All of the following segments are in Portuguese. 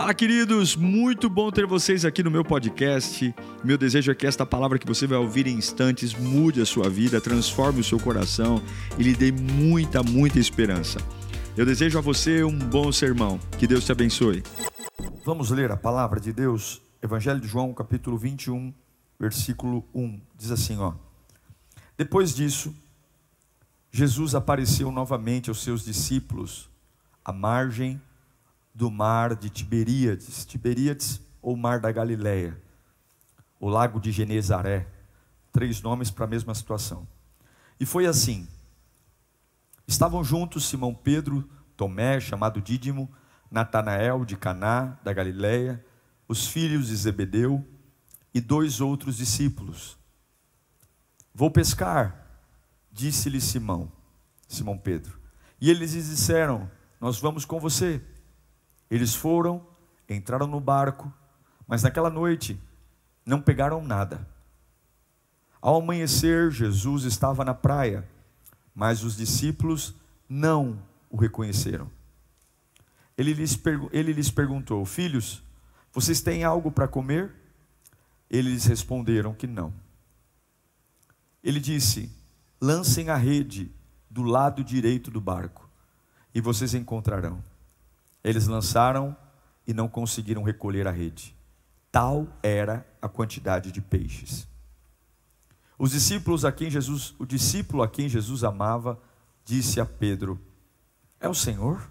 Fala, queridos! Muito bom ter vocês aqui no meu podcast. Meu desejo é que esta palavra que você vai ouvir em instantes mude a sua vida, transforme o seu coração e lhe dê muita, muita esperança. Eu desejo a você um bom sermão. Que Deus te abençoe. Vamos ler a palavra de Deus, Evangelho de João, capítulo 21, versículo 1. Diz assim, ó: Depois disso, Jesus apareceu novamente aos seus discípulos à margem do mar de Tiberíades, Tiberíades ou mar da Galileia, o lago de Genezaré, três nomes para a mesma situação. E foi assim: estavam juntos Simão Pedro, Tomé, chamado Dídimo, Natanael de Caná da Galileia, os filhos de Zebedeu e dois outros discípulos. Vou pescar, disse-lhe Simão, Simão Pedro. E eles lhes disseram: Nós vamos com você. Eles foram, entraram no barco, mas naquela noite não pegaram nada. Ao amanhecer, Jesus estava na praia, mas os discípulos não o reconheceram. Ele lhes, ele lhes perguntou: Filhos, vocês têm algo para comer? Eles responderam que não. Ele disse: Lancem a rede do lado direito do barco, e vocês encontrarão. Eles lançaram e não conseguiram recolher a rede. Tal era a quantidade de peixes. Os discípulos a quem Jesus, o discípulo a quem Jesus amava, disse a Pedro: É o Senhor?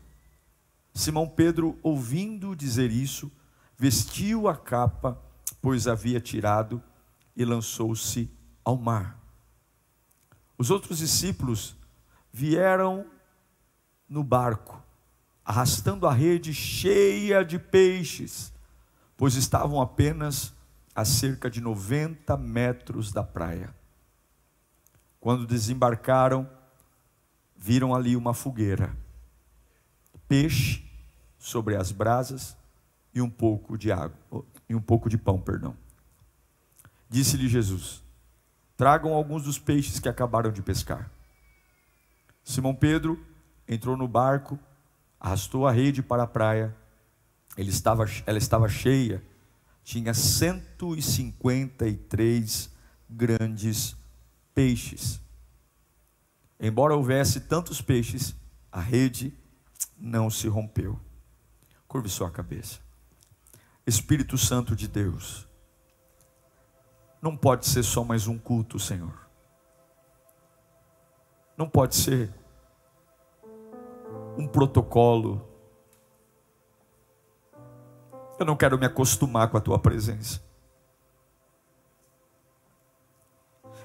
Simão Pedro, ouvindo dizer isso, vestiu a capa, pois havia tirado, e lançou-se ao mar. Os outros discípulos vieram no barco arrastando a rede cheia de peixes, pois estavam apenas a cerca de 90 metros da praia. Quando desembarcaram, viram ali uma fogueira, peixe sobre as brasas e um pouco de água, e um pouco de pão, perdão. Disse-lhe Jesus: Tragam alguns dos peixes que acabaram de pescar. Simão Pedro entrou no barco arrastou a rede para a praia, ele estava, ela estava cheia, tinha 153 grandes peixes. Embora houvesse tantos peixes, a rede não se rompeu. Curve sua cabeça. Espírito Santo de Deus, não pode ser só mais um culto, Senhor. Não pode ser um protocolo. Eu não quero me acostumar com a tua presença.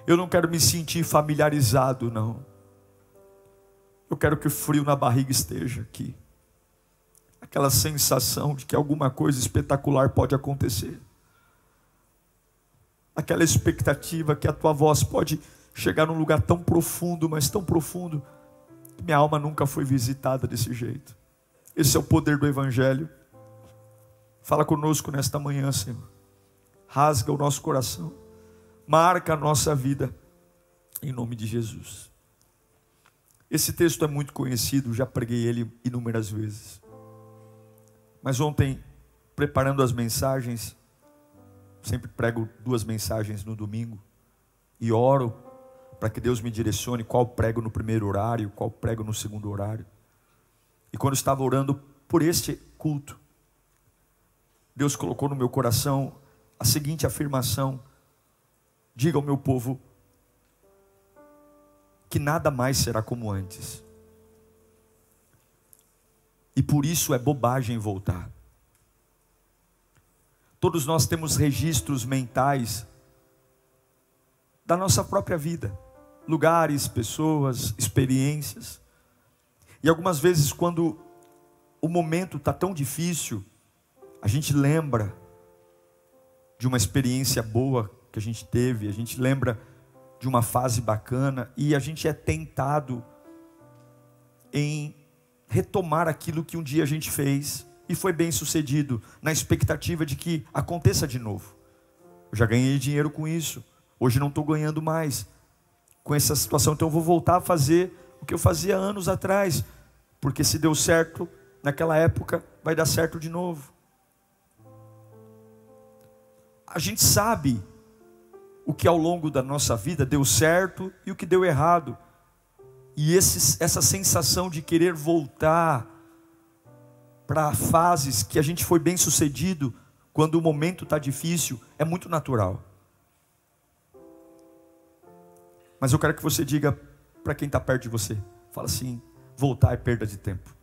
Eu não quero me sentir familiarizado, não. Eu quero que o frio na barriga esteja aqui. Aquela sensação de que alguma coisa espetacular pode acontecer. Aquela expectativa que a tua voz pode chegar num lugar tão profundo, mas tão profundo, minha alma nunca foi visitada desse jeito. Esse é o poder do Evangelho. Fala conosco nesta manhã, Senhor. Rasga o nosso coração. Marca a nossa vida. Em nome de Jesus. Esse texto é muito conhecido, já preguei ele inúmeras vezes. Mas ontem, preparando as mensagens, sempre prego duas mensagens no domingo e oro para que Deus me direcione qual prego no primeiro horário, qual prego no segundo horário. E quando estava orando por este culto, Deus colocou no meu coração a seguinte afirmação: diga ao meu povo que nada mais será como antes. E por isso é bobagem voltar. Todos nós temos registros mentais da nossa própria vida lugares, pessoas, experiências. E algumas vezes, quando o momento está tão difícil, a gente lembra de uma experiência boa que a gente teve, a gente lembra de uma fase bacana e a gente é tentado em retomar aquilo que um dia a gente fez e foi bem sucedido, na expectativa de que aconteça de novo. Eu já ganhei dinheiro com isso, hoje não estou ganhando mais, com essa situação, então eu vou voltar a fazer o que eu fazia anos atrás, porque se deu certo naquela época, vai dar certo de novo. a gente sabe o que ao longo da nossa vida deu certo e o que deu errado. E esse, essa sensação de querer voltar para fases que a gente foi bem sucedido, quando o momento está difícil, é muito natural. Mas eu quero que você diga para quem está perto de você: fala assim, voltar é perda de tempo.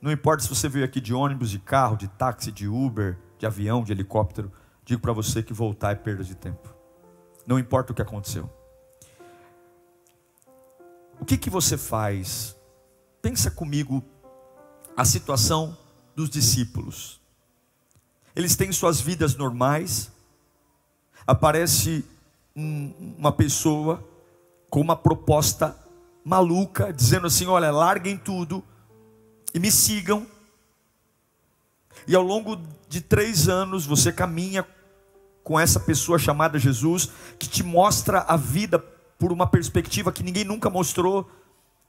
Não importa se você veio aqui de ônibus, de carro, de táxi, de Uber, de avião, de helicóptero, digo para você que voltar é perda de tempo. Não importa o que aconteceu. O que, que você faz? Pensa comigo a situação dos discípulos. Eles têm suas vidas normais. Aparece um, uma pessoa com uma proposta maluca, dizendo assim: olha, larguem tudo e me sigam. E ao longo de três anos você caminha com essa pessoa chamada Jesus, que te mostra a vida por uma perspectiva que ninguém nunca mostrou,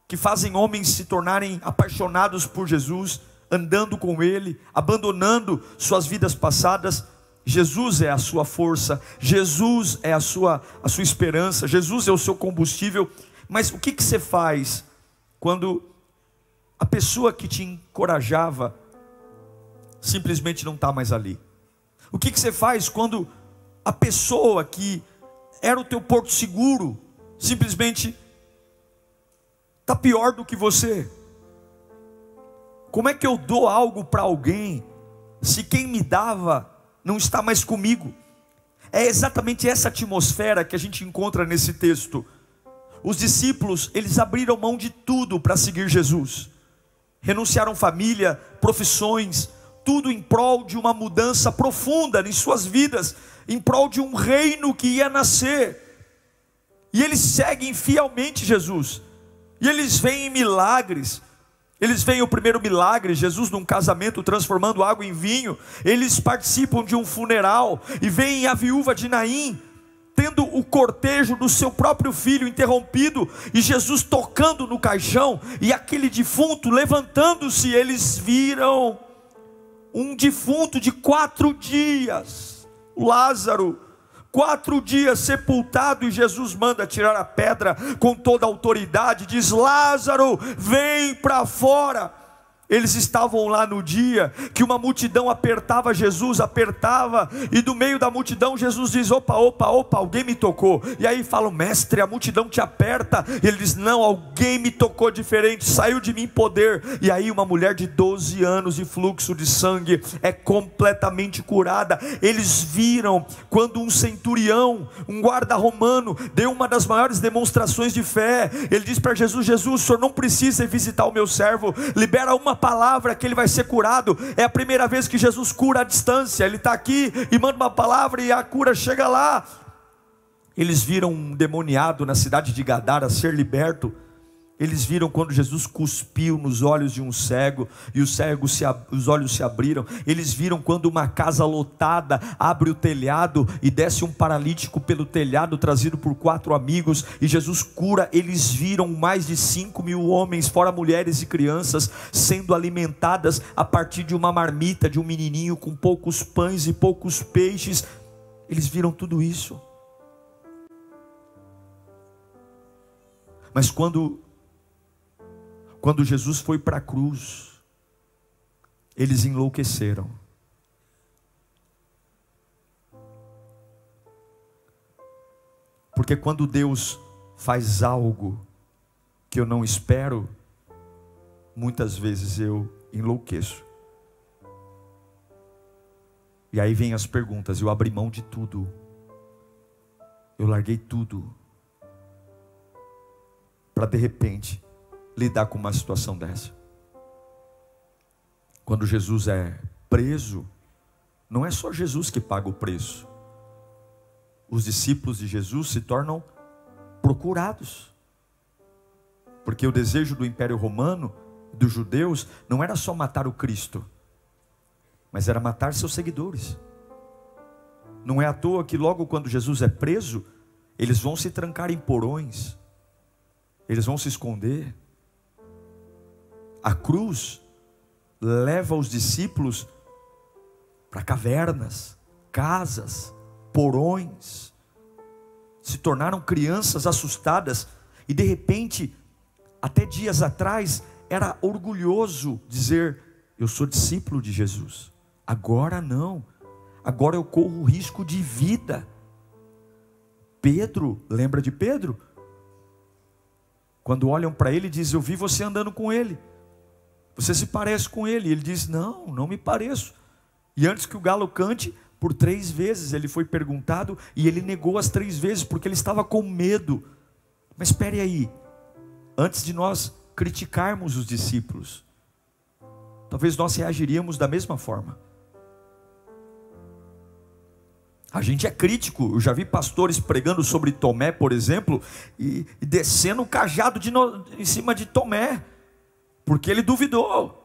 que fazem homens se tornarem apaixonados por Jesus, andando com Ele, abandonando suas vidas passadas. Jesus é a sua força, Jesus é a sua, a sua esperança, Jesus é o seu combustível. Mas o que, que você faz quando a pessoa que te encorajava simplesmente não está mais ali? O que, que você faz quando a pessoa que era o teu porto seguro simplesmente está pior do que você? Como é que eu dou algo para alguém se quem me dava não está mais comigo? É exatamente essa atmosfera que a gente encontra nesse texto. Os discípulos, eles abriram mão de tudo para seguir Jesus renunciaram família, profissões, tudo em prol de uma mudança profunda em suas vidas, em prol de um reino que ia nascer. E eles seguem fielmente Jesus. E eles veem milagres. Eles veem o primeiro milagre, Jesus num casamento transformando água em vinho. Eles participam de um funeral e veem a viúva de Naim tendo o cortejo do seu próprio filho interrompido, e Jesus tocando no caixão, e aquele defunto levantando-se, eles viram um defunto de quatro dias, Lázaro, quatro dias sepultado, e Jesus manda tirar a pedra com toda a autoridade, diz: Lázaro, vem para fora. Eles estavam lá no dia que uma multidão apertava Jesus, apertava, e do meio da multidão Jesus diz: opa, opa, opa, alguém me tocou. E aí falam, mestre, a multidão te aperta. E ele diz: não, alguém me tocou diferente, saiu de mim poder. E aí uma mulher de 12 anos de fluxo de sangue é completamente curada. Eles viram quando um centurião, um guarda romano, deu uma das maiores demonstrações de fé. Ele diz para Jesus: Jesus, o senhor não precisa visitar o meu servo, libera uma palavra que ele vai ser curado. É a primeira vez que Jesus cura à distância. Ele está aqui e manda uma palavra e a cura chega lá. Eles viram um demoniado na cidade de Gadara ser liberto. Eles viram quando Jesus cuspiu nos olhos de um cego e os cegos se, os olhos se abriram. Eles viram quando uma casa lotada abre o telhado e desce um paralítico pelo telhado trazido por quatro amigos e Jesus cura. Eles viram mais de cinco mil homens, fora mulheres e crianças, sendo alimentadas a partir de uma marmita de um menininho com poucos pães e poucos peixes. Eles viram tudo isso. Mas quando quando Jesus foi para a cruz, eles enlouqueceram. Porque quando Deus faz algo que eu não espero, muitas vezes eu enlouqueço. E aí vem as perguntas, eu abri mão de tudo. Eu larguei tudo. Para de repente lidar com uma situação dessa. Quando Jesus é preso, não é só Jesus que paga o preço. Os discípulos de Jesus se tornam procurados. Porque o desejo do Império Romano, dos judeus, não era só matar o Cristo, mas era matar seus seguidores. Não é à toa que logo quando Jesus é preso, eles vão se trancar em porões, eles vão se esconder. A cruz leva os discípulos para cavernas, casas, porões, se tornaram crianças assustadas e de repente, até dias atrás, era orgulhoso dizer: Eu sou discípulo de Jesus. Agora não, agora eu corro risco de vida. Pedro, lembra de Pedro? Quando olham para ele, diz: Eu vi você andando com ele. Você se parece com ele. Ele diz: Não, não me pareço. E antes que o galo cante, por três vezes ele foi perguntado e ele negou as três vezes porque ele estava com medo. Mas espere aí, antes de nós criticarmos os discípulos, talvez nós reagiríamos da mesma forma. A gente é crítico, eu já vi pastores pregando sobre Tomé, por exemplo, e, e descendo o cajado no, em cima de Tomé, porque ele duvidou,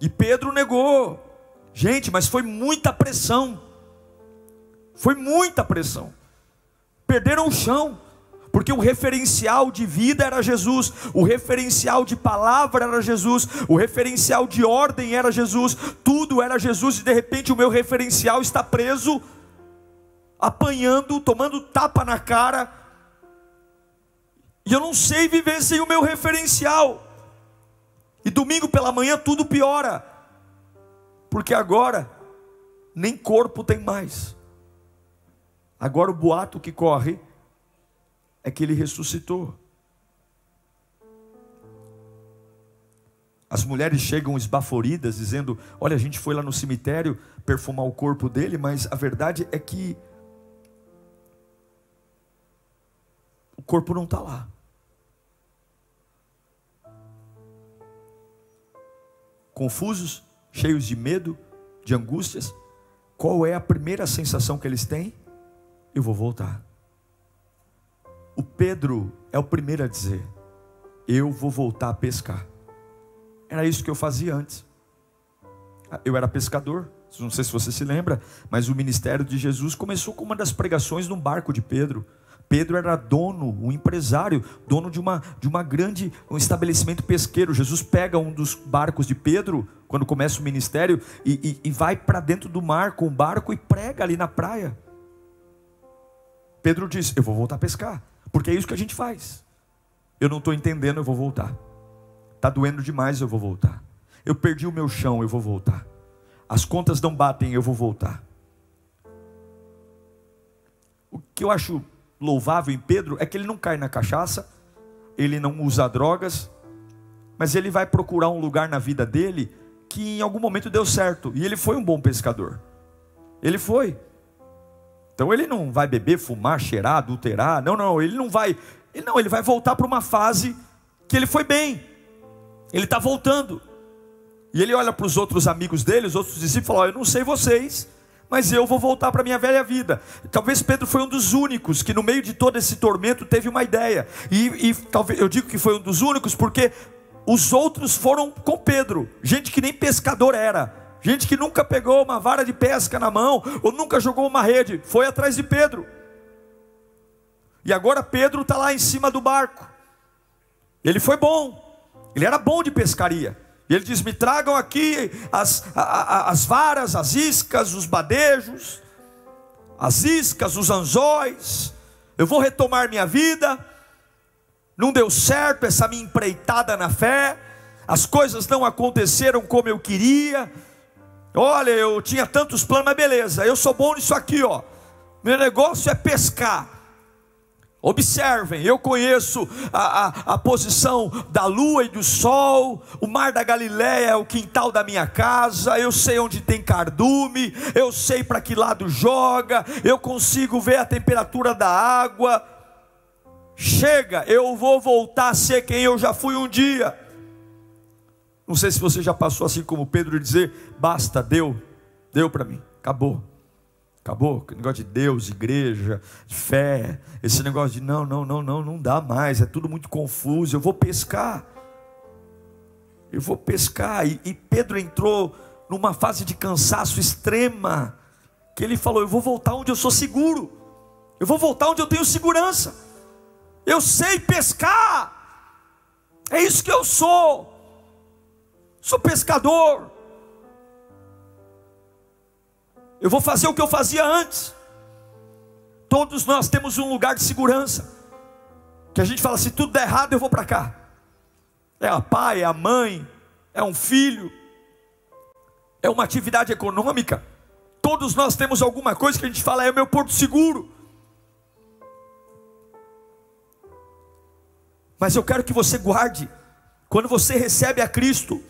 e Pedro negou. Gente, mas foi muita pressão, foi muita pressão, perderam o chão, porque o referencial de vida era Jesus, o referencial de palavra era Jesus, o referencial de ordem era Jesus, tudo era Jesus, e de repente o meu referencial está preso apanhando, tomando tapa na cara, e eu não sei viver sem o meu referencial. E domingo pela manhã tudo piora, porque agora nem corpo tem mais. Agora o boato que corre é que ele ressuscitou. As mulheres chegam esbaforidas, dizendo: Olha, a gente foi lá no cemitério perfumar o corpo dele, mas a verdade é que o corpo não está lá. Confusos, cheios de medo, de angústias, qual é a primeira sensação que eles têm? Eu vou voltar. O Pedro é o primeiro a dizer: Eu vou voltar a pescar. Era isso que eu fazia antes. Eu era pescador, não sei se você se lembra, mas o ministério de Jesus começou com uma das pregações num barco de Pedro. Pedro era dono, um empresário, dono de uma, de uma grande um estabelecimento pesqueiro. Jesus pega um dos barcos de Pedro, quando começa o ministério, e, e, e vai para dentro do mar com o barco e prega ali na praia. Pedro diz: Eu vou voltar a pescar, porque é isso que a gente faz. Eu não estou entendendo, eu vou voltar. Está doendo demais, eu vou voltar. Eu perdi o meu chão, eu vou voltar. As contas não batem, eu vou voltar. O que eu acho louvável em Pedro é que ele não cai na cachaça, ele não usa drogas, mas ele vai procurar um lugar na vida dele que em algum momento deu certo, e ele foi um bom pescador. Ele foi. Então ele não vai beber, fumar, cheirar, adulterar. Não, não, ele não vai. Ele não, ele vai voltar para uma fase que ele foi bem. Ele está voltando. E ele olha para os outros amigos dele, os outros discípulos, e fala: Eu não sei vocês, mas eu vou voltar para a minha velha vida. Talvez Pedro foi um dos únicos que, no meio de todo esse tormento, teve uma ideia. E, e talvez eu digo que foi um dos únicos porque os outros foram com Pedro, gente que nem pescador era, gente que nunca pegou uma vara de pesca na mão ou nunca jogou uma rede, foi atrás de Pedro. E agora Pedro está lá em cima do barco. Ele foi bom, ele era bom de pescaria. E ele diz: Me tragam aqui as, as varas, as iscas, os badejos, as iscas, os anzóis. Eu vou retomar minha vida. Não deu certo essa minha empreitada na fé. As coisas não aconteceram como eu queria. Olha, eu tinha tantos planos, mas beleza, eu sou bom nisso aqui, ó. Meu negócio é pescar. Observem, eu conheço a, a, a, posição da lua e do sol, o mar da Galiléia é o quintal da minha casa, eu sei onde tem cardume, eu sei para que lado joga, eu consigo ver a temperatura da água. Chega, eu vou voltar a ser quem eu já fui um dia. Não sei se você já passou assim como Pedro dizer: basta, deu, deu para mim, acabou. Acabou, negócio de Deus, igreja, fé, esse negócio de não, não, não, não, não dá mais, é tudo muito confuso. Eu vou pescar, eu vou pescar. E, e Pedro entrou numa fase de cansaço extrema, que ele falou: Eu vou voltar onde eu sou seguro, eu vou voltar onde eu tenho segurança. Eu sei pescar, é isso que eu sou, sou pescador. Eu vou fazer o que eu fazia antes. Todos nós temos um lugar de segurança. Que a gente fala, se tudo der errado, eu vou para cá. É a pai, é a mãe, é um filho, é uma atividade econômica. Todos nós temos alguma coisa que a gente fala, é o meu porto seguro. Mas eu quero que você guarde, quando você recebe a Cristo,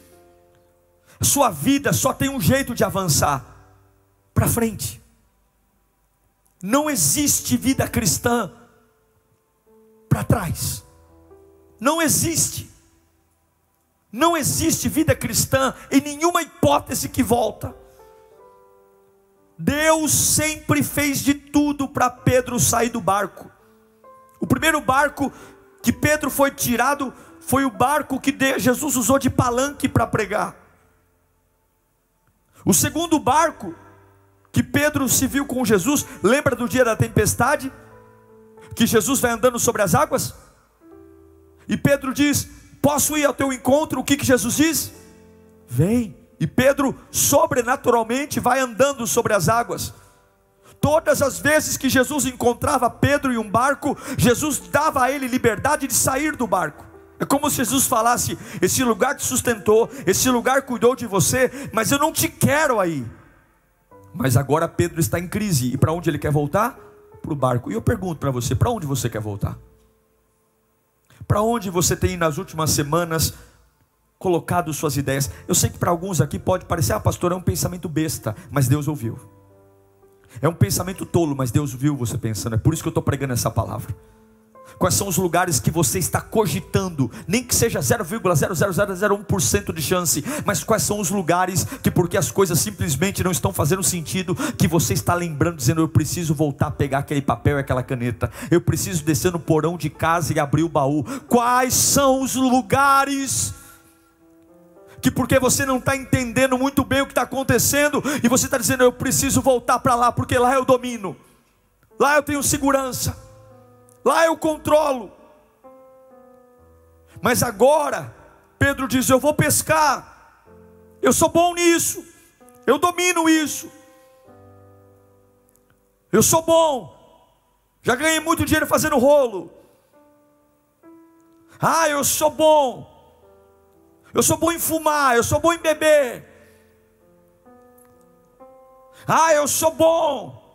sua vida só tem um jeito de avançar para frente. Não existe vida cristã para trás. Não existe. Não existe vida cristã em nenhuma hipótese que volta. Deus sempre fez de tudo para Pedro sair do barco. O primeiro barco que Pedro foi tirado foi o barco que Jesus usou de palanque para pregar. O segundo barco que Pedro se viu com Jesus, lembra do dia da tempestade? Que Jesus vai andando sobre as águas? E Pedro diz: Posso ir ao teu encontro? O que, que Jesus diz? Vem. E Pedro, sobrenaturalmente, vai andando sobre as águas. Todas as vezes que Jesus encontrava Pedro em um barco, Jesus dava a ele liberdade de sair do barco. É como se Jesus falasse: Esse lugar te sustentou, esse lugar cuidou de você, mas eu não te quero aí. Mas agora Pedro está em crise, e para onde ele quer voltar? Para o barco. E eu pergunto para você: para onde você quer voltar? Para onde você tem nas últimas semanas colocado suas ideias? Eu sei que para alguns aqui pode parecer, ah, pastor, é um pensamento besta, mas Deus ouviu. É um pensamento tolo, mas Deus viu você pensando. É por isso que eu estou pregando essa palavra. Quais são os lugares que você está cogitando, nem que seja 0,00001% de chance, mas quais são os lugares que, porque as coisas simplesmente não estão fazendo sentido, que você está lembrando, dizendo: Eu preciso voltar a pegar aquele papel e aquela caneta, eu preciso descer no porão de casa e abrir o baú. Quais são os lugares? que porque você não está entendendo muito bem o que está acontecendo, e você está dizendo, eu preciso voltar para lá, porque lá eu domino, lá eu tenho segurança, lá eu controlo. Mas agora, Pedro diz: Eu vou pescar, eu sou bom nisso, eu domino isso, eu sou bom, já ganhei muito dinheiro fazendo rolo. Ah, eu sou bom eu sou bom em fumar, eu sou bom em beber. Ah, eu sou bom.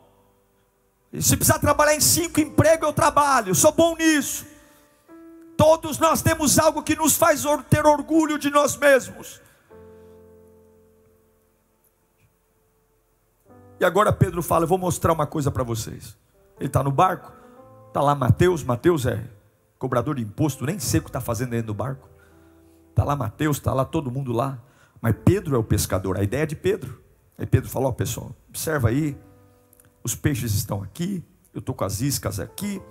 E se precisar trabalhar em cinco empregos, eu trabalho, eu sou bom nisso. Todos nós temos algo que nos faz ter orgulho de nós mesmos. E agora Pedro fala: Eu vou mostrar uma coisa para vocês. Ele está no barco, está lá Mateus. Mateus é cobrador de imposto, nem sei o que está fazendo dentro do barco. Está lá Mateus, está lá todo mundo lá. Mas Pedro é o pescador, a ideia é de Pedro. Aí Pedro falou: pessoal, observa aí, os peixes estão aqui, eu estou com as iscas aqui,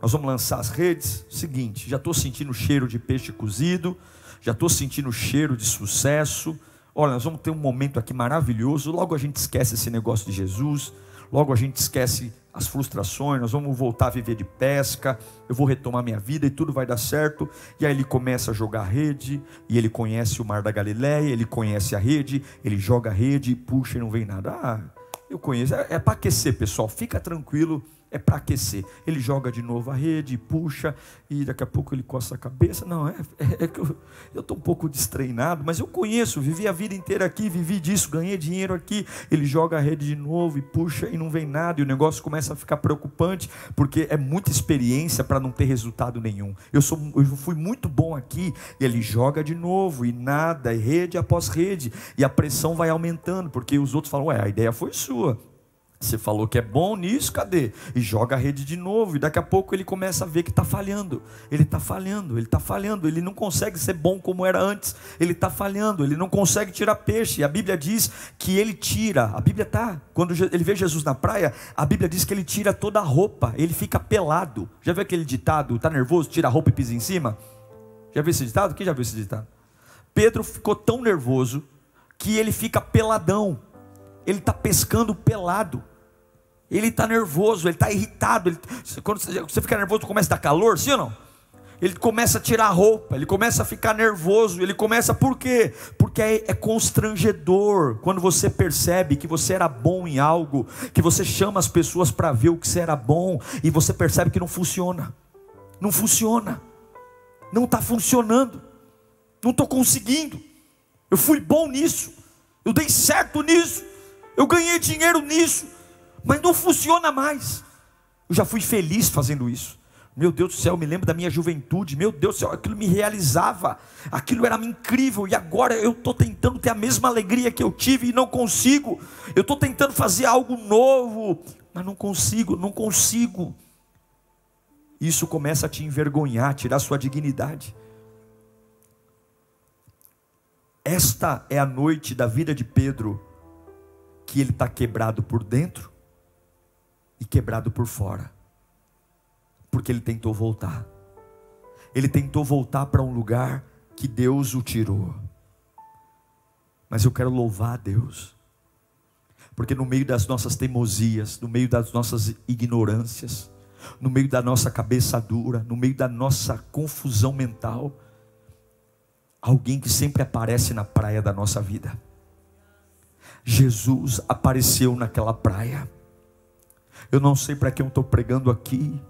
nós vamos lançar as redes. Seguinte, já estou sentindo o cheiro de peixe cozido, já estou sentindo o cheiro de sucesso. Olha, nós vamos ter um momento aqui maravilhoso. Logo a gente esquece esse negócio de Jesus, logo a gente esquece as frustrações, nós vamos voltar a viver de pesca, eu vou retomar minha vida e tudo vai dar certo. E aí ele começa a jogar rede, e ele conhece o mar da Galileia, ele conhece a rede, ele joga a rede, puxa e não vem nada. Ah, eu conheço, é, é para aquecer, pessoal, fica tranquilo é para aquecer. Ele joga de novo a rede, puxa, e daqui a pouco ele coça a cabeça. Não, é, é, é que eu estou um pouco destreinado, mas eu conheço, vivi a vida inteira aqui, vivi disso, ganhei dinheiro aqui. Ele joga a rede de novo e puxa e não vem nada, e o negócio começa a ficar preocupante, porque é muita experiência para não ter resultado nenhum. Eu, sou, eu fui muito bom aqui, e ele joga de novo, e nada, e rede após rede, e a pressão vai aumentando, porque os outros falam, ué, a ideia foi sua. Você falou que é bom nisso, cadê? E joga a rede de novo, e daqui a pouco ele começa a ver que está falhando. Ele está falhando, ele está falhando, ele não consegue ser bom como era antes. Ele está falhando, ele não consegue tirar peixe. E a Bíblia diz que ele tira. A Bíblia está, quando ele vê Jesus na praia, a Bíblia diz que ele tira toda a roupa, ele fica pelado. Já viu aquele ditado? Está nervoso, tira a roupa e pisa em cima? Já viu esse ditado? Quem já viu esse ditado? Pedro ficou tão nervoso que ele fica peladão. Ele está pescando pelado. Ele está nervoso, ele está irritado. Ele, quando você fica nervoso, começa a dar calor, sim ou não? ele começa a tirar a roupa, ele começa a ficar nervoso, ele começa por quê? Porque é, é, constrangedor quando você percebe que você era bom em algo, que você chama as pessoas para ver o que você era bom e você percebe que não funciona, não funciona, não está funcionando, não estou conseguindo. Eu fui bom nisso, eu dei certo nisso, eu ganhei dinheiro nisso, mas não funciona mais. Eu já fui feliz fazendo isso. Meu Deus do céu, me lembro da minha juventude. Meu Deus do céu, aquilo me realizava. Aquilo era incrível. E agora eu estou tentando ter a mesma alegria que eu tive e não consigo. Eu estou tentando fazer algo novo, mas não consigo, não consigo. Isso começa a te envergonhar, tirar sua dignidade. Esta é a noite da vida de Pedro, que ele está quebrado por dentro e quebrado por fora porque ele tentou voltar. Ele tentou voltar para um lugar que Deus o tirou. Mas eu quero louvar a Deus, porque no meio das nossas teimosias, no meio das nossas ignorâncias, no meio da nossa cabeça dura, no meio da nossa confusão mental, alguém que sempre aparece na praia da nossa vida. Jesus apareceu naquela praia. Eu não sei para quem eu estou pregando aqui,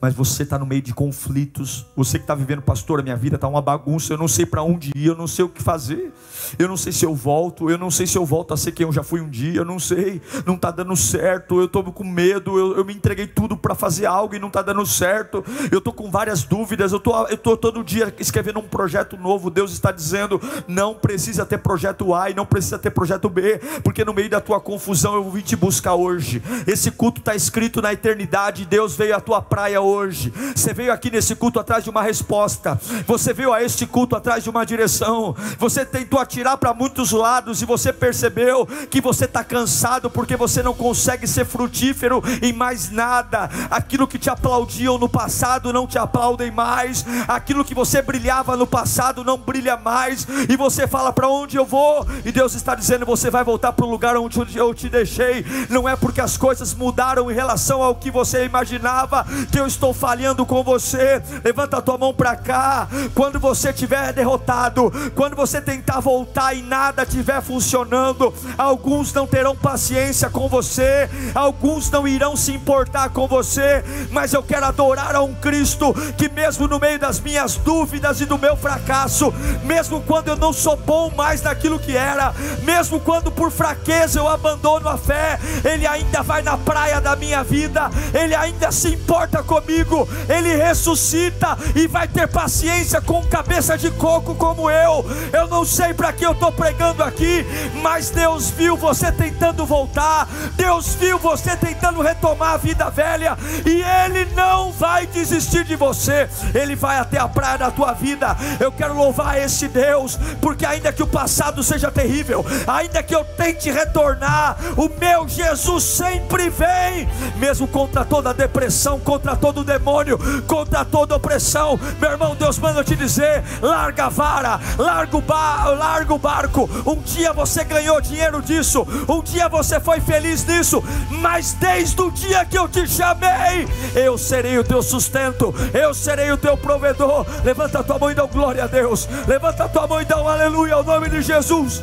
mas você está no meio de conflitos. Você que está vivendo, pastor, a minha vida está uma bagunça. Eu não sei para onde ir, eu não sei o que fazer. Eu não sei se eu volto, eu não sei se eu volto a ser quem eu já fui um dia. Eu não sei, não está dando certo. Eu estou com medo. Eu, eu, me entreguei tudo para fazer algo e não está dando certo. Eu estou com várias dúvidas. Eu tô, estou todo dia escrevendo um projeto novo. Deus está dizendo: não precisa ter projeto A e não precisa ter projeto B, porque no meio da tua confusão eu vim te buscar hoje. Esse culto está escrito na eternidade. Deus veio à tua praia hoje. Você veio aqui nesse culto atrás de uma resposta. Você veio a este culto atrás de uma direção. Você tentou atirar para muitos lados e você percebeu que você está cansado porque você não consegue ser frutífero em mais nada. Aquilo que te aplaudiam no passado não te aplaudem mais. Aquilo que você brilhava no passado não brilha mais. E você fala para onde eu vou? E Deus está dizendo: você vai voltar para o lugar onde eu te deixei. Não é porque as coisas mudaram em relação ao que você imaginava que eu eu estou falhando com você, levanta a tua mão para cá. Quando você estiver derrotado, quando você tentar voltar e nada estiver funcionando, alguns não terão paciência com você, alguns não irão se importar com você, mas eu quero adorar a um Cristo que, mesmo no meio das minhas dúvidas e do meu fracasso, mesmo quando eu não sou bom mais naquilo que era, mesmo quando por fraqueza eu abandono a fé, Ele ainda vai na praia da minha vida, Ele ainda se importa com comigo, Ele ressuscita e vai ter paciência com cabeça de coco como eu. Eu não sei para que eu estou pregando aqui, mas Deus viu você tentando voltar, Deus viu você tentando retomar a vida velha, e Ele não vai desistir de você, Ele vai até a praia da tua vida. Eu quero louvar esse Deus, porque ainda que o passado seja terrível, ainda que eu tente retornar, o meu Jesus sempre vem, mesmo contra toda depressão, contra toda todo demônio, contra toda opressão. Meu irmão, Deus manda te dizer: larga a vara, larga o, ba larga o barco. Um dia você ganhou dinheiro disso, um dia você foi feliz nisso, mas desde o dia que eu te chamei, eu serei o teu sustento, eu serei o teu provedor. Levanta a tua mão e dá glória a Deus, levanta a tua mão e dá um aleluia ao nome de Jesus.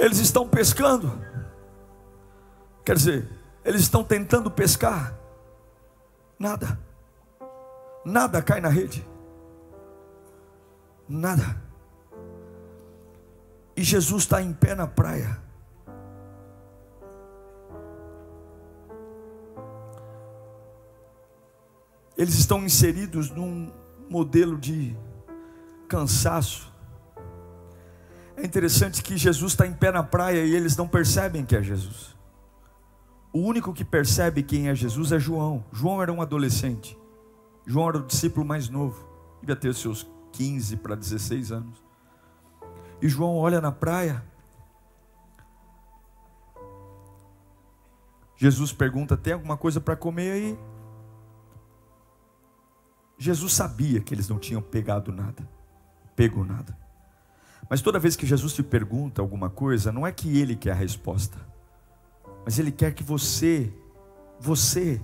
Eles estão pescando. Quer dizer, eles estão tentando pescar, nada, nada cai na rede, nada. E Jesus está em pé na praia. Eles estão inseridos num modelo de cansaço. É interessante que Jesus está em pé na praia e eles não percebem que é Jesus. O único que percebe quem é Jesus é João. João era um adolescente. João era o discípulo mais novo. Devia ter seus 15 para 16 anos. E João olha na praia. Jesus pergunta: Tem alguma coisa para comer aí? Jesus sabia que eles não tinham pegado nada, pegou nada. Mas toda vez que Jesus te pergunta alguma coisa, não é que ele quer a resposta Mas Ele quer que você, você,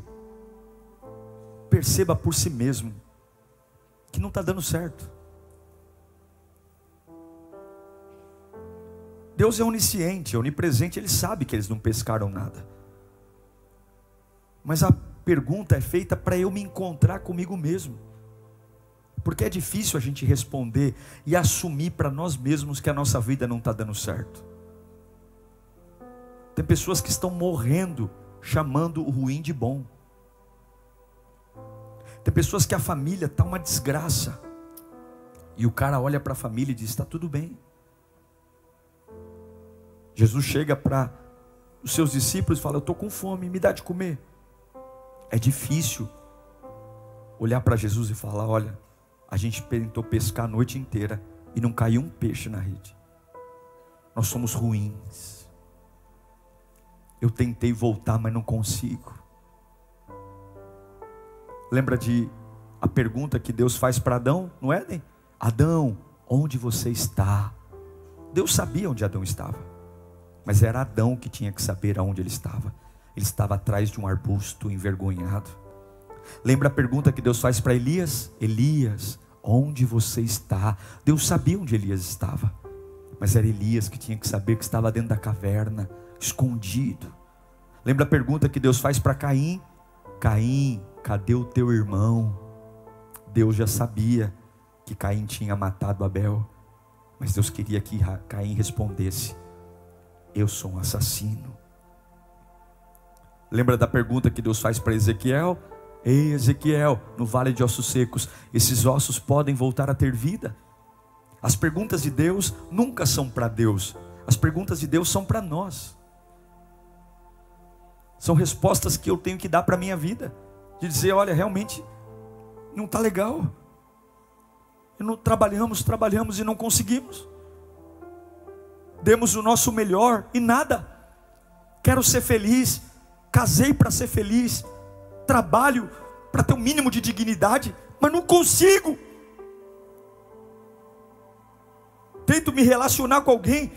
perceba por si mesmo que não está dando certo. Deus é onisciente, é onipresente, Ele sabe que eles não pescaram nada. Mas a pergunta é feita para eu me encontrar comigo mesmo. Porque é difícil a gente responder e assumir para nós mesmos que a nossa vida não está dando certo. Tem pessoas que estão morrendo chamando o ruim de bom. Tem pessoas que a família está uma desgraça. E o cara olha para a família e diz: está tudo bem. Jesus chega para os seus discípulos e fala: Eu estou com fome, me dá de comer. É difícil olhar para Jesus e falar: Olha, a gente tentou pescar a noite inteira e não caiu um peixe na rede. Nós somos ruins. Eu tentei voltar, mas não consigo. Lembra de a pergunta que Deus faz para Adão no Éden? Adão, onde você está? Deus sabia onde Adão estava. Mas era Adão que tinha que saber aonde ele estava. Ele estava atrás de um arbusto envergonhado. Lembra a pergunta que Deus faz para Elias? Elias, onde você está? Deus sabia onde Elias estava. Mas era Elias que tinha que saber que estava dentro da caverna, escondido. Lembra a pergunta que Deus faz para Caim? Caim, cadê o teu irmão? Deus já sabia que Caim tinha matado Abel, mas Deus queria que Caim respondesse: eu sou um assassino. Lembra da pergunta que Deus faz para Ezequiel? Ei, Ezequiel, no vale de ossos secos, esses ossos podem voltar a ter vida? As perguntas de Deus nunca são para Deus, as perguntas de Deus são para nós. São respostas que eu tenho que dar para a minha vida, de dizer: olha, realmente não está legal. Não trabalhamos, trabalhamos e não conseguimos demos o nosso melhor e nada. Quero ser feliz, casei para ser feliz, trabalho para ter o um mínimo de dignidade, mas não consigo. Tento me relacionar com alguém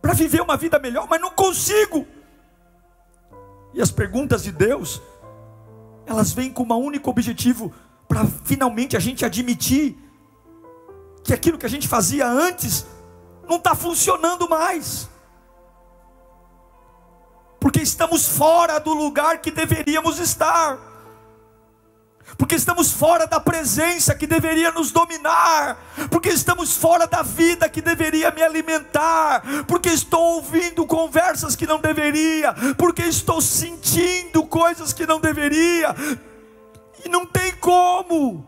para viver uma vida melhor, mas não consigo. E as perguntas de Deus, elas vêm com um único objetivo, para finalmente a gente admitir que aquilo que a gente fazia antes não está funcionando mais. Porque estamos fora do lugar que deveríamos estar. Porque estamos fora da presença que deveria nos dominar, porque estamos fora da vida que deveria me alimentar, porque estou ouvindo conversas que não deveria, porque estou sentindo coisas que não deveria, e não tem como.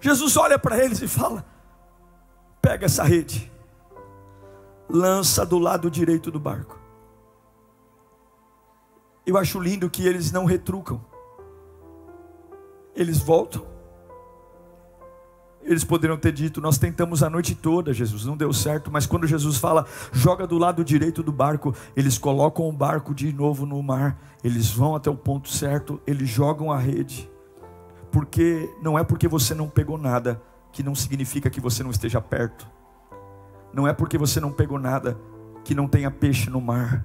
Jesus olha para eles e fala: pega essa rede, lança do lado direito do barco. Eu acho lindo que eles não retrucam, eles voltam. Eles poderiam ter dito: Nós tentamos a noite toda, Jesus, não deu certo. Mas quando Jesus fala, joga do lado direito do barco, eles colocam o barco de novo no mar, eles vão até o ponto certo, eles jogam a rede porque não é porque você não pegou nada que não significa que você não esteja perto. Não é porque você não pegou nada que não tenha peixe no mar.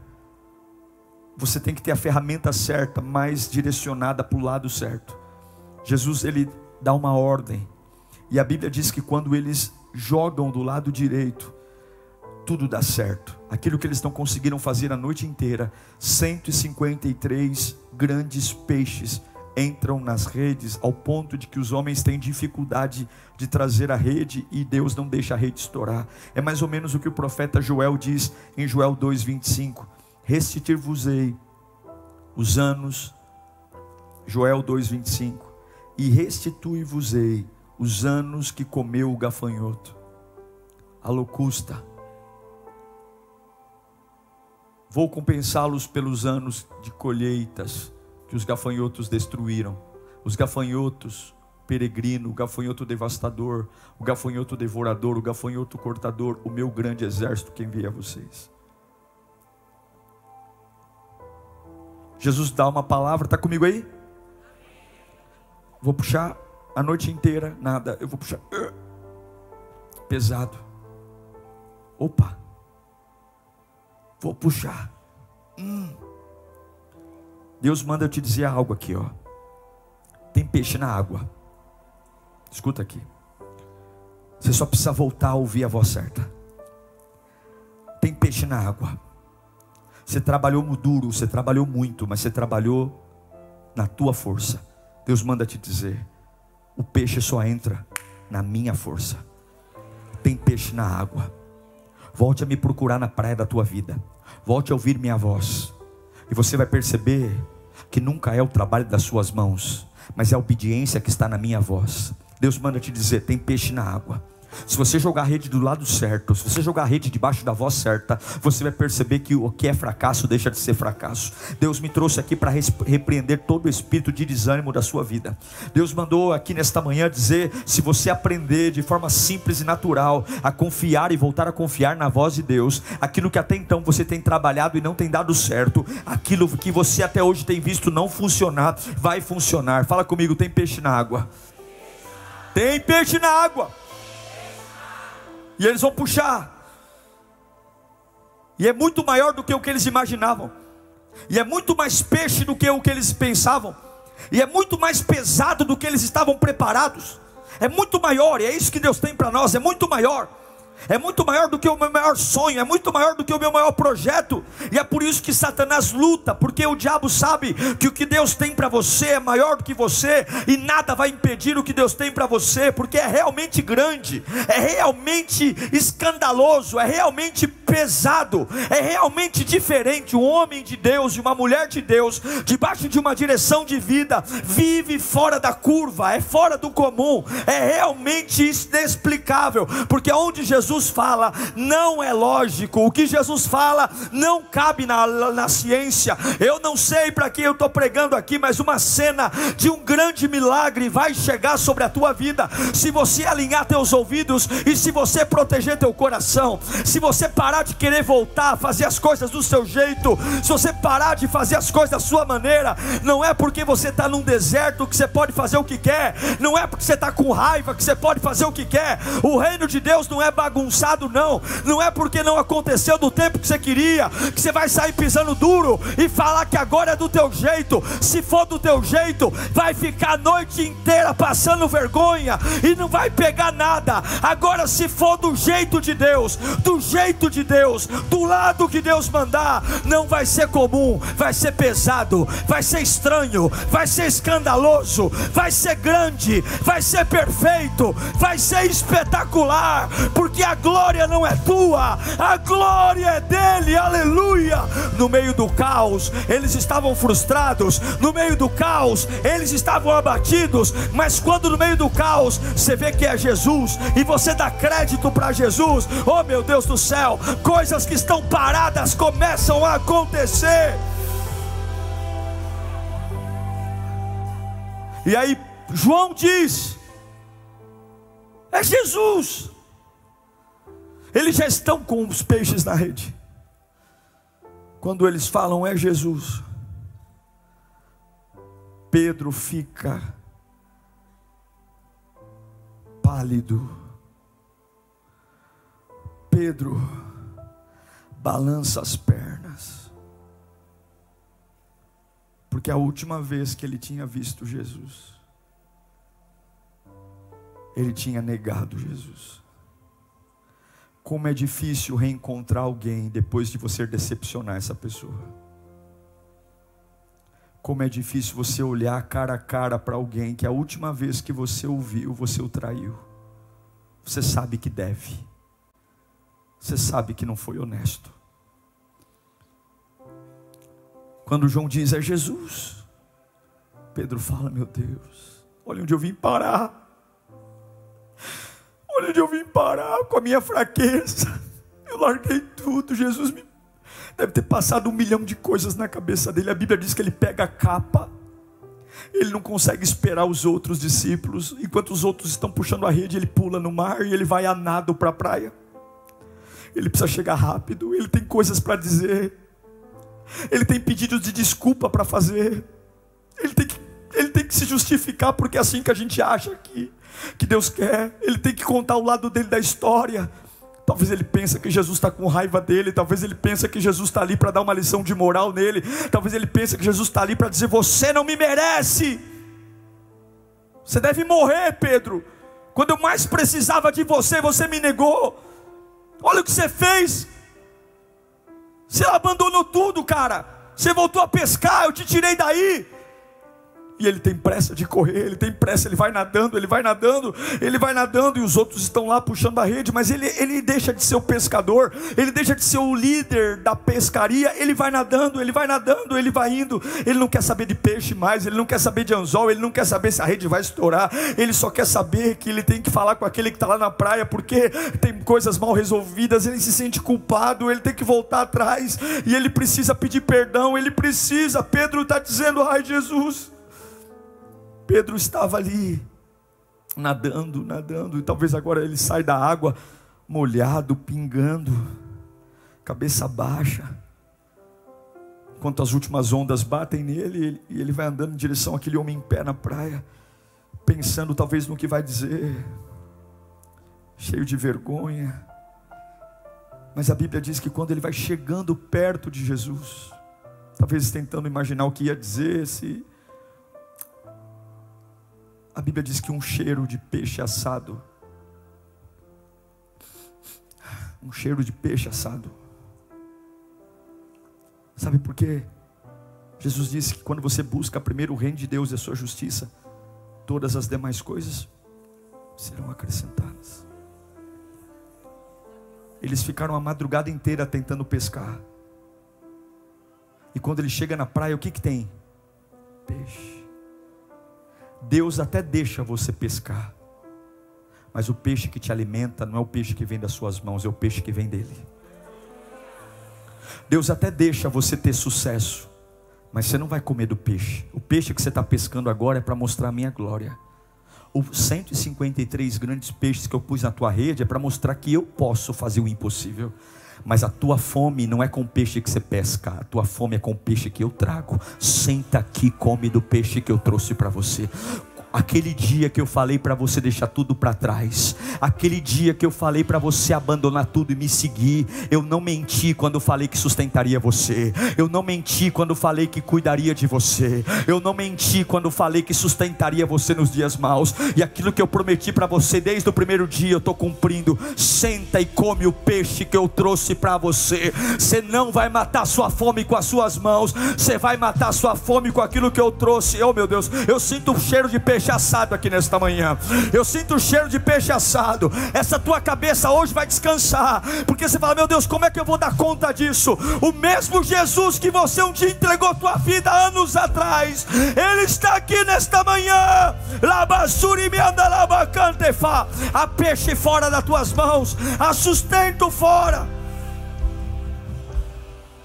Você tem que ter a ferramenta certa, mais direcionada para o lado certo. Jesus ele dá uma ordem. E a Bíblia diz que quando eles jogam do lado direito, tudo dá certo. Aquilo que eles não conseguiram fazer a noite inteira, 153 grandes peixes entram nas redes ao ponto de que os homens têm dificuldade de trazer a rede e Deus não deixa a rede estourar. É mais ou menos o que o profeta Joel diz em Joel 2:25. Restituir-vos-ei os anos Joel 2:25 e restitui-vos-ei os anos que comeu o gafanhoto, a locusta. Vou compensá-los pelos anos de colheitas que os gafanhotos destruíram. Os gafanhotos peregrino, o gafanhoto devastador, o gafanhoto devorador, o gafanhoto cortador, o meu grande exército que envia a vocês. Jesus dá uma palavra, está comigo aí? Vou puxar a noite inteira, nada, eu vou puxar. pesado. Opa, vou puxar. Hum. Deus manda eu te dizer algo aqui, ó. Tem peixe na água. Escuta aqui. Você só precisa voltar a ouvir a voz certa. Tem peixe na água. Você trabalhou duro, você trabalhou muito, mas você trabalhou na tua força. Deus manda te dizer: o peixe só entra na minha força. Tem peixe na água. Volte a me procurar na praia da tua vida. Volte a ouvir minha voz. E você vai perceber que nunca é o trabalho das suas mãos, mas é a obediência que está na minha voz. Deus manda te dizer: tem peixe na água. Se você jogar a rede do lado certo, se você jogar a rede debaixo da voz certa, você vai perceber que o que é fracasso deixa de ser fracasso. Deus me trouxe aqui para repreender todo o espírito de desânimo da sua vida. Deus mandou aqui nesta manhã dizer: se você aprender de forma simples e natural a confiar e voltar a confiar na voz de Deus, aquilo que até então você tem trabalhado e não tem dado certo, aquilo que você até hoje tem visto não funcionar, vai funcionar. Fala comigo, tem peixe na água. Tem peixe na água. E eles vão puxar. E é muito maior do que o que eles imaginavam. E é muito mais peixe do que o que eles pensavam. E é muito mais pesado do que eles estavam preparados. É muito maior, e é isso que Deus tem para nós, é muito maior é muito maior do que o meu maior sonho, é muito maior do que o meu maior projeto, e é por isso que Satanás luta, porque o diabo sabe que o que Deus tem para você é maior do que você, e nada vai impedir o que Deus tem para você, porque é realmente grande, é realmente escandaloso, é realmente pesado, é realmente diferente. Um homem de Deus e uma mulher de Deus, debaixo de uma direção de vida, vive fora da curva, é fora do comum, é realmente inexplicável, porque onde Jesus fala não é lógico, o que Jesus fala não cabe na, na ciência. Eu não sei para quem eu estou pregando aqui, mas uma cena de um grande milagre vai chegar sobre a tua vida se você alinhar teus ouvidos e se você proteger teu coração. Se você parar de querer voltar a fazer as coisas do seu jeito, se você parar de fazer as coisas da sua maneira, não é porque você está num deserto que você pode fazer o que quer, não é porque você está com raiva que você pode fazer o que quer. O reino de Deus não é bagunçado bagunçado, não. Não é porque não aconteceu do tempo que você queria, que você vai sair pisando duro e falar que agora é do teu jeito. Se for do teu jeito, vai ficar a noite inteira passando vergonha e não vai pegar nada. Agora, se for do jeito de Deus, do jeito de Deus, do lado que Deus mandar, não vai ser comum, vai ser pesado, vai ser estranho, vai ser escandaloso, vai ser grande, vai ser perfeito, vai ser espetacular, porque a glória não é tua, a glória é dele, aleluia. No meio do caos, eles estavam frustrados, no meio do caos, eles estavam abatidos, mas quando no meio do caos você vê que é Jesus e você dá crédito para Jesus, oh meu Deus do céu, coisas que estão paradas começam a acontecer. E aí, João diz: é Jesus. Eles já estão com os peixes na rede. Quando eles falam é Jesus, Pedro fica pálido. Pedro balança as pernas. Porque a última vez que ele tinha visto Jesus, ele tinha negado Jesus. Como é difícil reencontrar alguém depois de você decepcionar essa pessoa. Como é difícil você olhar cara a cara para alguém que a última vez que você ouviu, você o traiu. Você sabe que deve. Você sabe que não foi honesto. Quando João diz é Jesus, Pedro fala: Meu Deus, olha onde eu vim parar. Olha onde eu vim parar com a minha fraqueza. Eu larguei tudo. Jesus me deve ter passado um milhão de coisas na cabeça dele. A Bíblia diz que ele pega a capa. Ele não consegue esperar os outros discípulos. Enquanto os outros estão puxando a rede, ele pula no mar e ele vai a nado para a praia. Ele precisa chegar rápido. Ele tem coisas para dizer. Ele tem pedidos de desculpa para fazer. Ele tem, que, ele tem que se justificar porque é assim que a gente acha que que Deus quer. Ele tem que contar o lado dele da história. Talvez ele pense que Jesus está com raiva dele, talvez ele pense que Jesus está ali para dar uma lição de moral nele, talvez ele pense que Jesus está ali para dizer: Você não me merece, você deve morrer, Pedro. Quando eu mais precisava de você, você me negou. Olha o que você fez. Você abandonou tudo, cara. Você voltou a pescar, eu te tirei daí. E ele tem pressa de correr, ele tem pressa, ele vai nadando, ele vai nadando, ele vai nadando, e os outros estão lá puxando a rede, mas ele, ele deixa de ser o pescador, ele deixa de ser o líder da pescaria, ele vai nadando, ele vai nadando, ele vai indo, ele não quer saber de peixe mais, ele não quer saber de anzol, ele não quer saber se a rede vai estourar, ele só quer saber que ele tem que falar com aquele que está lá na praia, porque tem coisas mal resolvidas, ele se sente culpado, ele tem que voltar atrás, e ele precisa pedir perdão, ele precisa, Pedro está dizendo, ai Jesus. Pedro estava ali, nadando, nadando, e talvez agora ele sai da água molhado, pingando, cabeça baixa, enquanto as últimas ondas batem nele, e ele vai andando em direção àquele homem em pé na praia, pensando talvez no que vai dizer, cheio de vergonha. Mas a Bíblia diz que quando ele vai chegando perto de Jesus, talvez tentando imaginar o que ia dizer, se a Bíblia diz que um cheiro de peixe assado, um cheiro de peixe assado. Sabe por quê? Jesus disse que quando você busca primeiro o reino de Deus e a sua justiça, todas as demais coisas serão acrescentadas. Eles ficaram a madrugada inteira tentando pescar. E quando ele chega na praia, o que que tem? Peixe. Deus até deixa você pescar, mas o peixe que te alimenta não é o peixe que vem das suas mãos, é o peixe que vem dele. Deus até deixa você ter sucesso, mas você não vai comer do peixe. O peixe que você está pescando agora é para mostrar a minha glória. Os 153 grandes peixes que eu pus na tua rede é para mostrar que eu posso fazer o impossível. Mas a tua fome não é com o peixe que você pesca, a tua fome é com o peixe que eu trago. Senta aqui, come do peixe que eu trouxe para você. Aquele dia que eu falei para você deixar tudo para trás, aquele dia que eu falei para você abandonar tudo e me seguir, eu não menti quando falei que sustentaria você, eu não menti quando falei que cuidaria de você, eu não menti quando falei que sustentaria você nos dias maus, e aquilo que eu prometi para você desde o primeiro dia eu estou cumprindo. Senta e come o peixe que eu trouxe para você. Você não vai matar sua fome com as suas mãos, você vai matar sua fome com aquilo que eu trouxe. Oh meu Deus, eu sinto o cheiro de peixe peixe assado aqui nesta manhã. Eu sinto o cheiro de peixe assado. Essa tua cabeça hoje vai descansar, porque você fala: Meu Deus, como é que eu vou dar conta disso? O mesmo Jesus que você um dia entregou tua vida anos atrás, Ele está aqui nesta manhã. A peixe fora das tuas mãos, a sustento fora.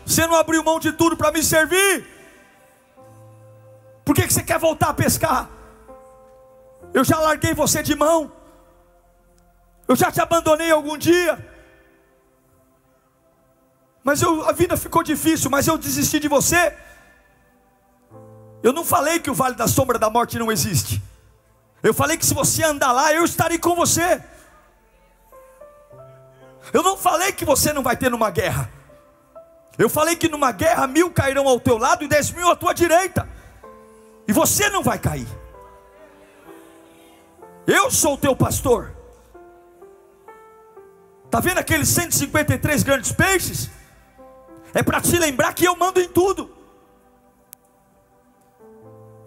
Você não abriu mão de tudo para me servir? Por que, que você quer voltar a pescar? Eu já larguei você de mão. Eu já te abandonei algum dia. Mas eu, a vida ficou difícil, mas eu desisti de você. Eu não falei que o vale da sombra da morte não existe. Eu falei que se você andar lá, eu estarei com você. Eu não falei que você não vai ter numa guerra. Eu falei que numa guerra mil cairão ao teu lado e dez mil à tua direita. E você não vai cair. Eu sou o teu pastor. Está vendo aqueles 153 grandes peixes? É para te lembrar que eu mando em tudo.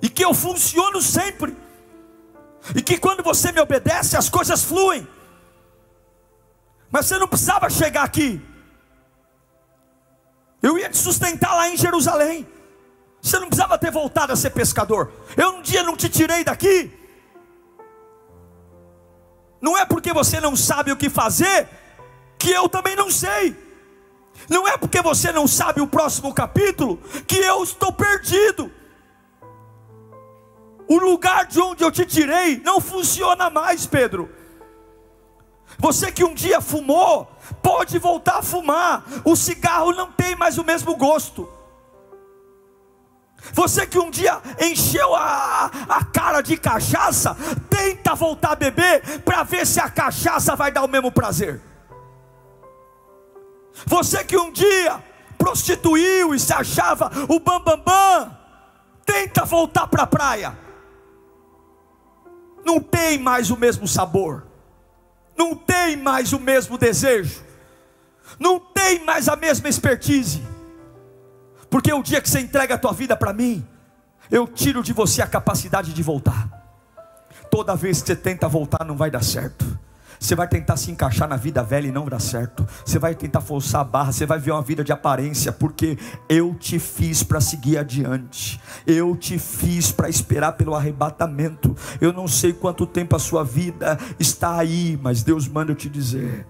E que eu funciono sempre. E que quando você me obedece, as coisas fluem. Mas você não precisava chegar aqui. Eu ia te sustentar lá em Jerusalém. Você não precisava ter voltado a ser pescador. Eu um dia não te tirei daqui não é porque você não sabe o que fazer, que eu também não sei. Não é porque você não sabe o próximo capítulo, que eu estou perdido. O lugar de onde eu te tirei não funciona mais, Pedro. Você que um dia fumou, pode voltar a fumar. O cigarro não tem mais o mesmo gosto. Você que um dia encheu a, a cara de cachaça, tenta voltar a beber para ver se a cachaça vai dar o mesmo prazer. Você que um dia prostituiu e se achava o bambambam, bam, bam, tenta voltar para a praia. Não tem mais o mesmo sabor, não tem mais o mesmo desejo, não tem mais a mesma expertise. Porque o dia que você entrega a tua vida para mim, eu tiro de você a capacidade de voltar. Toda vez que você tenta voltar, não vai dar certo. Você vai tentar se encaixar na vida velha e não dá certo. Você vai tentar forçar a barra, você vai ver uma vida de aparência, porque eu te fiz para seguir adiante. Eu te fiz para esperar pelo arrebatamento. Eu não sei quanto tempo a sua vida está aí, mas Deus manda eu te dizer.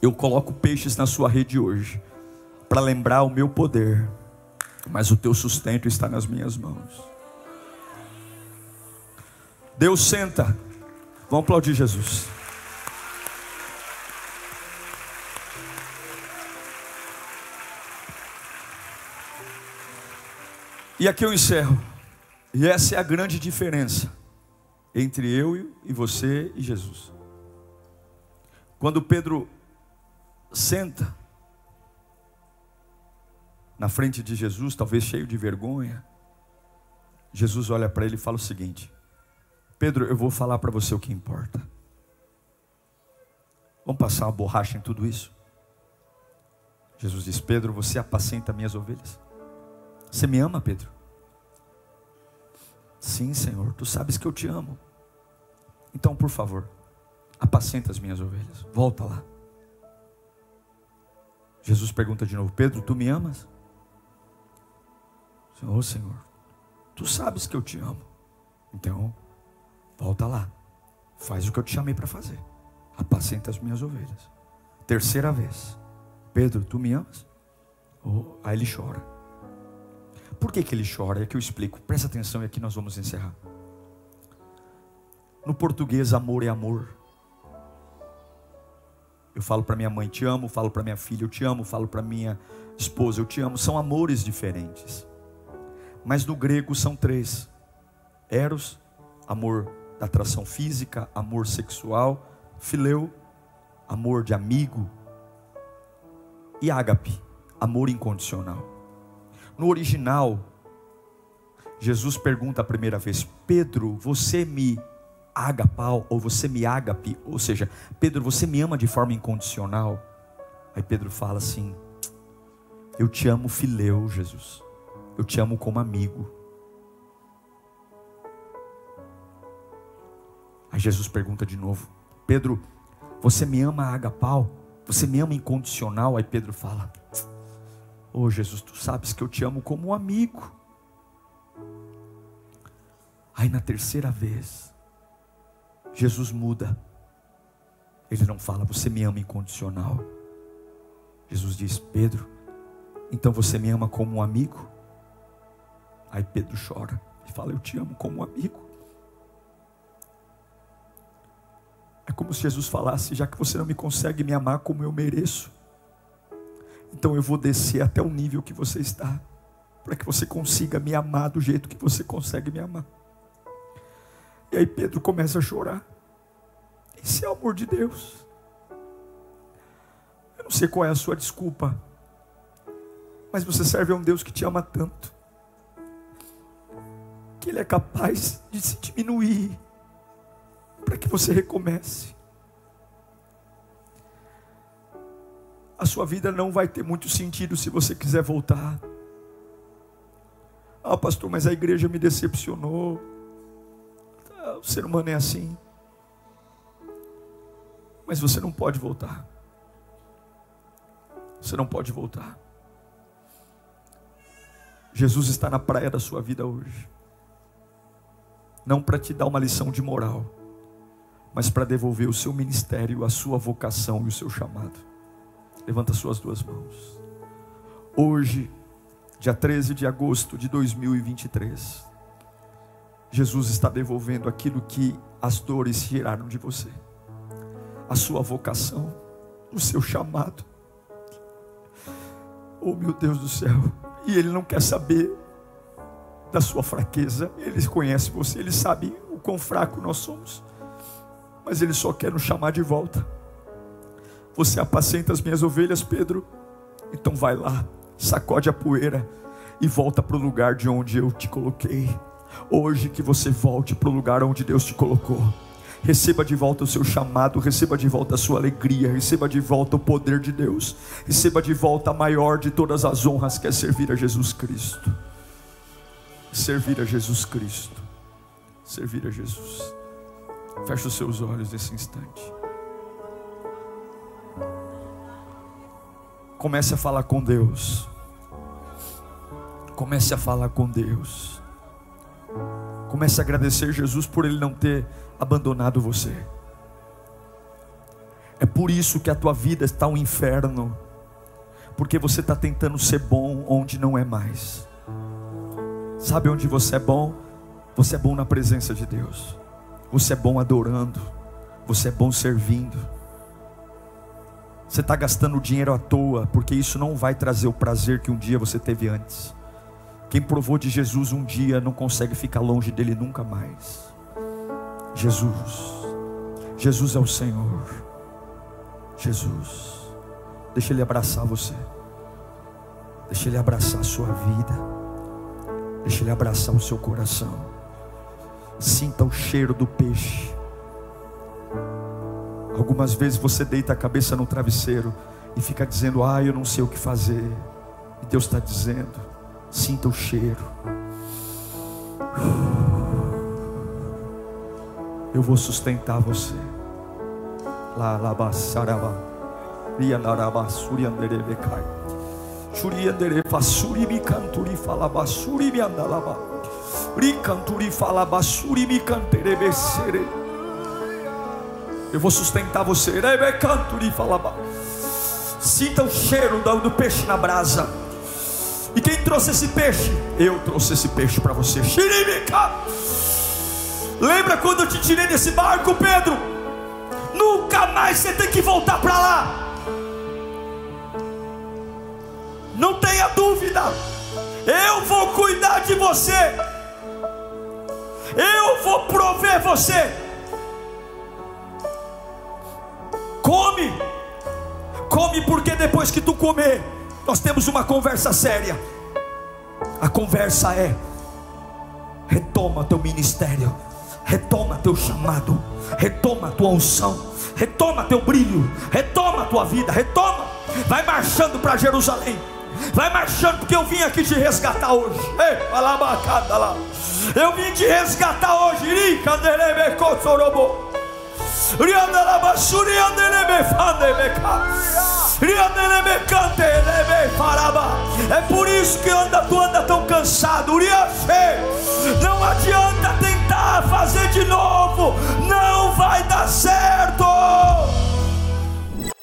Eu coloco peixes na sua rede hoje para lembrar o meu poder, mas o teu sustento está nas minhas mãos. Deus senta. Vamos aplaudir Jesus. E aqui eu encerro. E essa é a grande diferença entre eu e você e Jesus. Quando Pedro senta na frente de Jesus, talvez cheio de vergonha, Jesus olha para ele e fala o seguinte: Pedro, eu vou falar para você o que importa. Vamos passar uma borracha em tudo isso? Jesus diz: Pedro, você apacenta minhas ovelhas. Você me ama, Pedro? Sim, Senhor, tu sabes que eu te amo. Então, por favor, apacenta as minhas ovelhas. Volta lá. Jesus pergunta de novo: Pedro, tu me amas? Senhor, Senhor, tu sabes que eu te amo. Então, volta lá. Faz o que eu te chamei para fazer. Apacenta as minhas ovelhas. Terceira vez. Pedro, tu me amas? Oh, aí ele chora. Por que, que ele chora? É que eu explico. Presta atenção e aqui nós vamos encerrar. No português, amor é amor. Eu falo para minha mãe, te amo, falo para minha filha, eu te amo, falo para minha esposa, eu te amo. São amores diferentes. Mas no grego são três: Eros, amor da atração física, amor sexual, Fileu, amor de amigo, e ágape, amor incondicional. No original, Jesus pergunta a primeira vez: Pedro, você me agapau ou você me agape? Ou seja, Pedro, você me ama de forma incondicional? Aí Pedro fala assim: Eu te amo, fileu, Jesus. Eu te amo como amigo. Aí Jesus pergunta de novo: Pedro, você me ama agapau? Você me ama incondicional? Aí Pedro fala: Oh Jesus, tu sabes que eu te amo como um amigo. Aí na terceira vez, Jesus muda. Ele não fala, você me ama incondicional. Jesus diz, Pedro, então você me ama como um amigo? Aí Pedro chora e fala, eu te amo como um amigo. É como se Jesus falasse, já que você não me consegue me amar como eu mereço, então eu vou descer até o nível que você está, para que você consiga me amar do jeito que você consegue me amar. E aí Pedro começa a chorar. Esse é o amor de Deus. Eu não sei qual é a sua desculpa, mas você serve a um Deus que te ama tanto, que Ele é capaz de se diminuir, para que você recomece. a sua vida não vai ter muito sentido se você quiser voltar. Ah, pastor, mas a igreja me decepcionou. Ah, o ser humano é assim. Mas você não pode voltar. Você não pode voltar. Jesus está na praia da sua vida hoje. Não para te dar uma lição de moral, mas para devolver o seu ministério, a sua vocação e o seu chamado. Levanta suas duas mãos. Hoje, dia 13 de agosto de 2023, Jesus está devolvendo aquilo que as dores tiraram de você, a sua vocação, o seu chamado. Oh meu Deus do céu, e Ele não quer saber da sua fraqueza. Ele conhece você, ele sabe o quão fraco nós somos. Mas ele só quer nos chamar de volta. Você apacenta as minhas ovelhas, Pedro? Então vai lá, sacode a poeira e volta para o lugar de onde eu te coloquei. Hoje que você volte para o lugar onde Deus te colocou. Receba de volta o seu chamado, receba de volta a sua alegria, receba de volta o poder de Deus, receba de volta a maior de todas as honras, que é servir a Jesus Cristo. Servir a Jesus Cristo. Servir a Jesus. Feche os seus olhos nesse instante. Comece a falar com Deus. Comece a falar com Deus. Comece a agradecer Jesus por Ele não ter abandonado você. É por isso que a tua vida está um inferno, porque você está tentando ser bom onde não é mais. Sabe onde você é bom? Você é bom na presença de Deus, você é bom adorando, você é bom servindo. Você está gastando dinheiro à toa, porque isso não vai trazer o prazer que um dia você teve antes. Quem provou de Jesus um dia não consegue ficar longe dele nunca mais. Jesus, Jesus é o Senhor. Jesus, deixa Ele abraçar você, deixa Ele abraçar a sua vida, deixa Ele abraçar o seu coração. Sinta o cheiro do peixe. Algumas vezes você deita a cabeça no travesseiro e fica dizendo: Ah, eu não sei o que fazer. E Deus está dizendo: Sinta o cheiro. Eu vou sustentar você. Lá, lá, cai. Canterebe sere. Eu vou sustentar você. Rebe Sinta o cheiro do peixe na brasa. E quem trouxe esse peixe? Eu trouxe esse peixe para você. Lembra quando eu te tirei desse barco, Pedro? Nunca mais você tem que voltar para lá. Não tenha dúvida. Eu vou cuidar de você. Eu vou prover você. Come. Come porque depois que tu comer, nós temos uma conversa séria. A conversa é: retoma teu ministério, retoma teu chamado, retoma tua unção, retoma teu brilho, retoma tua vida, retoma. Vai marchando para Jerusalém. Vai marchando, porque eu vim aqui te resgatar hoje. Ei, lá. Eu vim te resgatar hoje. Iri, candelebe, fandebeka. É por isso que anda, tu anda tão cansado. Não adianta tentar fazer de novo, não vai dar certo.